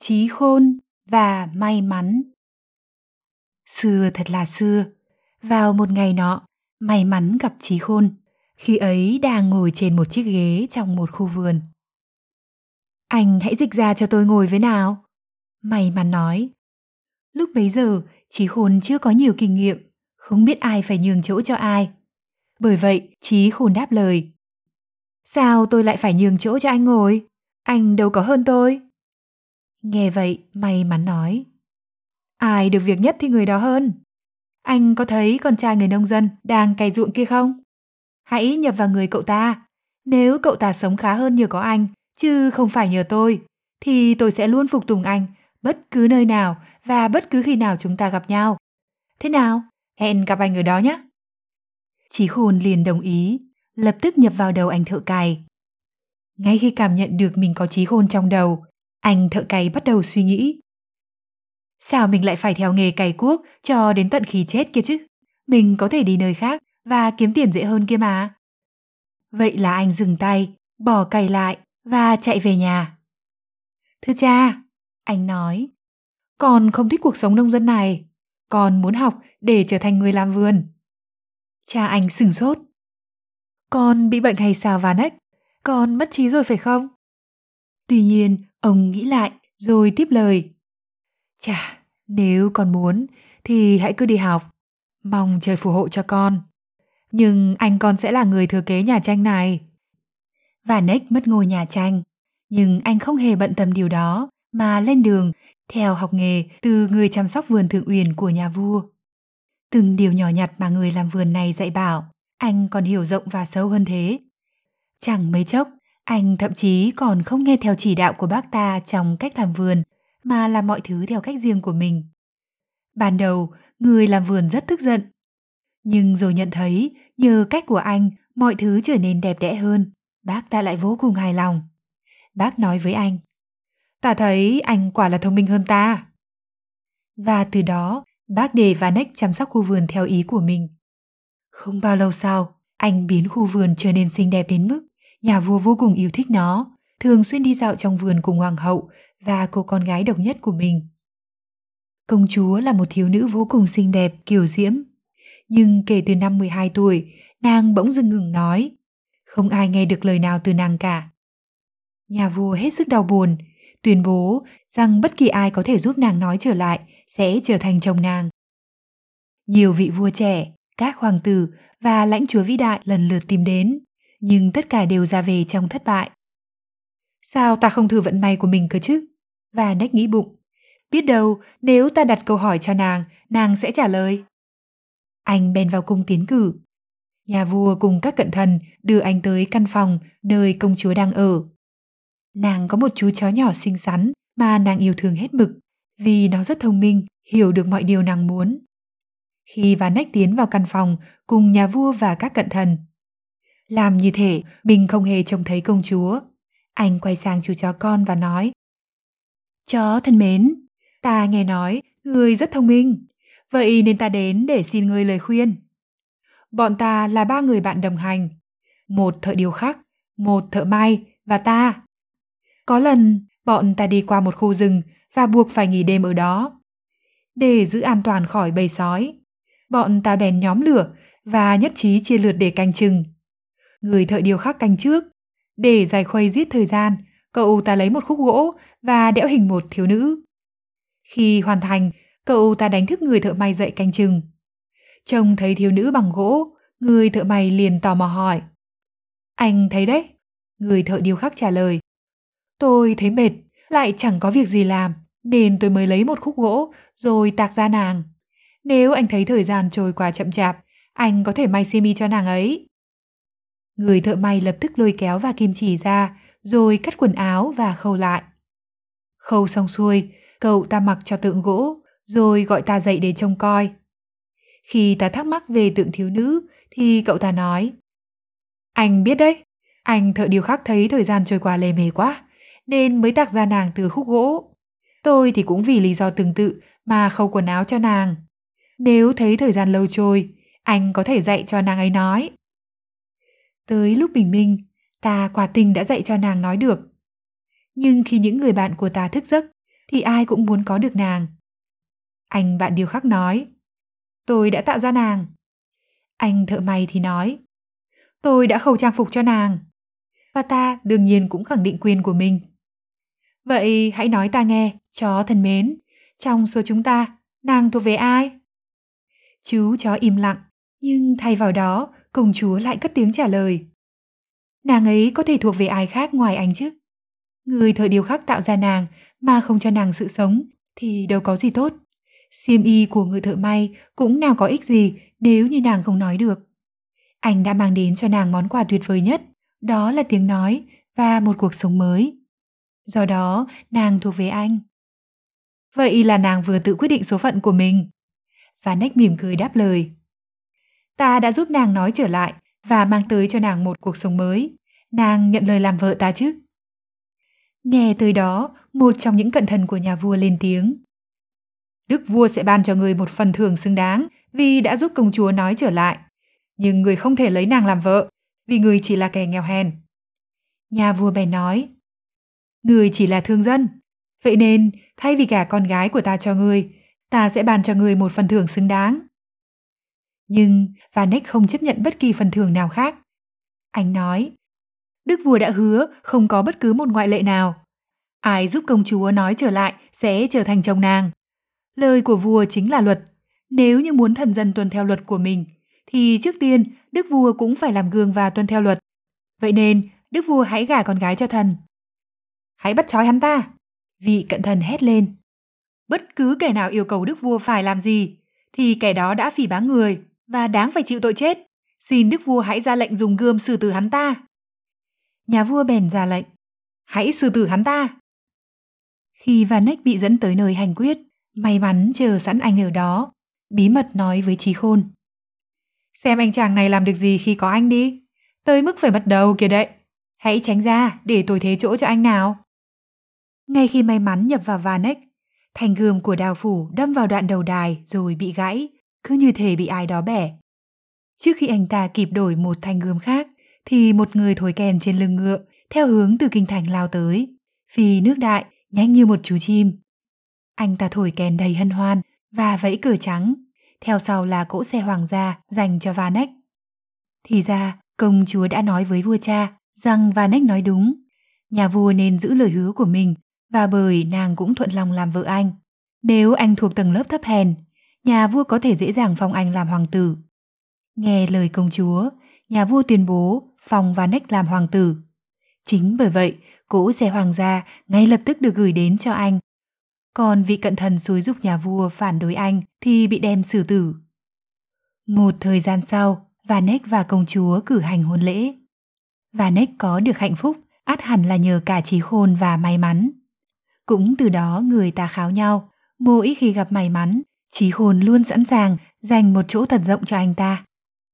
trí khôn và may mắn. Xưa thật là xưa, vào một ngày nọ, may mắn gặp trí khôn, khi ấy đang ngồi trên một chiếc ghế trong một khu vườn. Anh hãy dịch ra cho tôi ngồi với nào. May mắn nói. Lúc bấy giờ, trí khôn chưa có nhiều kinh nghiệm, không biết ai phải nhường chỗ cho ai. Bởi vậy, trí khôn đáp lời. Sao tôi lại phải nhường chỗ cho anh ngồi? Anh đâu có hơn tôi. Nghe vậy, may mắn nói. Ai được việc nhất thì người đó hơn. Anh có thấy con trai người nông dân đang cày ruộng kia không? Hãy nhập vào người cậu ta. Nếu cậu ta sống khá hơn nhờ có anh, chứ không phải nhờ tôi, thì tôi sẽ luôn phục tùng anh bất cứ nơi nào và bất cứ khi nào chúng ta gặp nhau. Thế nào? Hẹn gặp anh ở đó nhé. Chí khôn liền đồng ý, lập tức nhập vào đầu anh thợ cày. Ngay khi cảm nhận được mình có trí khôn trong đầu, anh thợ cày bắt đầu suy nghĩ. Sao mình lại phải theo nghề cày cuốc cho đến tận khi chết kia chứ? Mình có thể đi nơi khác và kiếm tiền dễ hơn kia mà. Vậy là anh dừng tay, bỏ cày lại và chạy về nhà. Thưa cha, anh nói, con không thích cuộc sống nông dân này. Con muốn học để trở thành người làm vườn. Cha anh sửng sốt. Con bị bệnh hay sao Vanek? Con mất trí rồi phải không? Tuy nhiên, ông nghĩ lại rồi tiếp lời. Chà, nếu con muốn thì hãy cứ đi học. Mong trời phù hộ cho con. Nhưng anh con sẽ là người thừa kế nhà tranh này. Và Nick mất ngôi nhà tranh, nhưng anh không hề bận tâm điều đó mà lên đường theo học nghề từ người chăm sóc vườn thượng uyển của nhà vua. Từng điều nhỏ nhặt mà người làm vườn này dạy bảo, anh còn hiểu rộng và sâu hơn thế. Chẳng mấy chốc, anh thậm chí còn không nghe theo chỉ đạo của bác ta trong cách làm vườn, mà làm mọi thứ theo cách riêng của mình. Ban đầu, người làm vườn rất tức giận. Nhưng rồi nhận thấy, nhờ cách của anh, mọi thứ trở nên đẹp đẽ hơn. Bác ta lại vô cùng hài lòng. Bác nói với anh, ta thấy anh quả là thông minh hơn ta. Và từ đó, bác để Vanek chăm sóc khu vườn theo ý của mình. Không bao lâu sau, anh biến khu vườn trở nên xinh đẹp đến mức nhà vua vô cùng yêu thích nó, thường xuyên đi dạo trong vườn cùng hoàng hậu và cô con gái độc nhất của mình. Công chúa là một thiếu nữ vô cùng xinh đẹp, kiều diễm. Nhưng kể từ năm 12 tuổi, nàng bỗng dưng ngừng nói. Không ai nghe được lời nào từ nàng cả. Nhà vua hết sức đau buồn, tuyên bố rằng bất kỳ ai có thể giúp nàng nói trở lại sẽ trở thành chồng nàng. Nhiều vị vua trẻ, các hoàng tử và lãnh chúa vĩ đại lần lượt tìm đến, nhưng tất cả đều ra về trong thất bại. Sao ta không thử vận may của mình cơ chứ? Và nách nghĩ bụng. Biết đâu nếu ta đặt câu hỏi cho nàng, nàng sẽ trả lời. Anh bèn vào cung tiến cử. Nhà vua cùng các cận thần đưa anh tới căn phòng nơi công chúa đang ở. Nàng có một chú chó nhỏ xinh xắn mà nàng yêu thương hết mực vì nó rất thông minh, hiểu được mọi điều nàng muốn. Khi và nách tiến vào căn phòng cùng nhà vua và các cận thần. Làm như thể mình không hề trông thấy công chúa. Anh quay sang chú chó con và nói Chó thân mến, ta nghe nói người rất thông minh, vậy nên ta đến để xin người lời khuyên. Bọn ta là ba người bạn đồng hành, một thợ điều khắc, một thợ may và ta. Có lần bọn ta đi qua một khu rừng và buộc phải nghỉ đêm ở đó. Để giữ an toàn khỏi bầy sói, bọn ta bèn nhóm lửa và nhất trí chia lượt để canh chừng. Người thợ điều khắc canh trước, để giải khuây giết thời gian, cậu ta lấy một khúc gỗ và đẽo hình một thiếu nữ. Khi hoàn thành, cậu ta đánh thức người thợ may dậy canh chừng. Trông thấy thiếu nữ bằng gỗ, người thợ may liền tò mò hỏi. Anh thấy đấy? Người thợ điêu khắc trả lời. Tôi thấy mệt, lại chẳng có việc gì làm, nên tôi mới lấy một khúc gỗ rồi tạc ra nàng. Nếu anh thấy thời gian trôi qua chậm chạp, anh có thể may semi cho nàng ấy. Người thợ may lập tức lôi kéo và kim chỉ ra, rồi cắt quần áo và khâu lại. Khâu xong xuôi, cậu ta mặc cho tượng gỗ, rồi gọi ta dậy để trông coi. Khi ta thắc mắc về tượng thiếu nữ, thì cậu ta nói Anh biết đấy, anh thợ điều khắc thấy thời gian trôi qua lề mề quá, nên mới tạc ra nàng từ khúc gỗ. Tôi thì cũng vì lý do tương tự mà khâu quần áo cho nàng. Nếu thấy thời gian lâu trôi, anh có thể dạy cho nàng ấy nói. Tới lúc bình minh, ta quả tình đã dạy cho nàng nói được. Nhưng khi những người bạn của ta thức giấc, thì ai cũng muốn có được nàng. Anh bạn điều khắc nói, tôi đã tạo ra nàng. Anh thợ may thì nói, tôi đã khâu trang phục cho nàng. Và ta đương nhiên cũng khẳng định quyền của mình. Vậy hãy nói ta nghe, chó thân mến, trong số chúng ta, nàng thuộc về ai? Chú chó im lặng, nhưng thay vào đó, công chúa lại cất tiếng trả lời. Nàng ấy có thể thuộc về ai khác ngoài anh chứ? Người thời điều khắc tạo ra nàng mà không cho nàng sự sống thì đâu có gì tốt. Xiêm y của người thợ may cũng nào có ích gì nếu như nàng không nói được. Anh đã mang đến cho nàng món quà tuyệt vời nhất, đó là tiếng nói và một cuộc sống mới. Do đó, nàng thuộc về anh. Vậy là nàng vừa tự quyết định số phận của mình. Và nách mỉm cười đáp lời. Ta đã giúp nàng nói trở lại và mang tới cho nàng một cuộc sống mới. Nàng nhận lời làm vợ ta chứ? Nghe tới đó, một trong những cận thần của nhà vua lên tiếng. Đức vua sẽ ban cho người một phần thưởng xứng đáng vì đã giúp công chúa nói trở lại. Nhưng người không thể lấy nàng làm vợ vì người chỉ là kẻ nghèo hèn. Nhà vua bèn nói, người chỉ là thương dân. Vậy nên, thay vì cả con gái của ta cho người, ta sẽ ban cho người một phần thưởng xứng đáng. Nhưng Vanek không chấp nhận bất kỳ phần thưởng nào khác. Anh nói, Đức vua đã hứa không có bất cứ một ngoại lệ nào. Ai giúp công chúa nói trở lại sẽ trở thành chồng nàng. Lời của vua chính là luật. Nếu như muốn thần dân tuân theo luật của mình, thì trước tiên đức vua cũng phải làm gương và tuân theo luật. Vậy nên, đức vua hãy gả con gái cho thần. Hãy bắt trói hắn ta. Vị cận thần hét lên. Bất cứ kẻ nào yêu cầu đức vua phải làm gì, thì kẻ đó đã phỉ báng người và đáng phải chịu tội chết. Xin đức vua hãy ra lệnh dùng gươm xử tử hắn ta. Nhà vua bèn ra lệnh. Hãy xử tử hắn ta. Khi Vanek bị dẫn tới nơi hành quyết, may mắn chờ sẵn anh ở đó, bí mật nói với trí khôn. Xem anh chàng này làm được gì khi có anh đi. Tới mức phải bắt đầu kìa đấy. Hãy tránh ra để tôi thế chỗ cho anh nào. Ngay khi may mắn nhập vào Vanek, thanh gươm của đào phủ đâm vào đoạn đầu đài rồi bị gãy, cứ như thể bị ai đó bẻ. Trước khi anh ta kịp đổi một thanh gươm khác, thì một người thổi kèn trên lưng ngựa, theo hướng từ kinh thành lao tới. Phi nước đại, nhanh như một chú chim. Anh ta thổi kèn đầy hân hoan và vẫy cờ trắng. Theo sau là cỗ xe hoàng gia dành cho Vanek. Thì ra, công chúa đã nói với vua cha rằng Vanek nói đúng. Nhà vua nên giữ lời hứa của mình và bởi nàng cũng thuận lòng làm vợ anh. Nếu anh thuộc tầng lớp thấp hèn, nhà vua có thể dễ dàng phong anh làm hoàng tử. Nghe lời công chúa, nhà vua tuyên bố phong Vanek làm hoàng tử. Chính bởi vậy, cỗ xe hoàng gia ngay lập tức được gửi đến cho anh. Còn vị cận thần xúi giúp nhà vua phản đối anh thì bị đem xử tử. Một thời gian sau, Vanek và công chúa cử hành hôn lễ. Vanek có được hạnh phúc át hẳn là nhờ cả trí khôn và may mắn. Cũng từ đó người ta kháo nhau, mỗi khi gặp may mắn, trí hồn luôn sẵn sàng dành một chỗ thật rộng cho anh ta.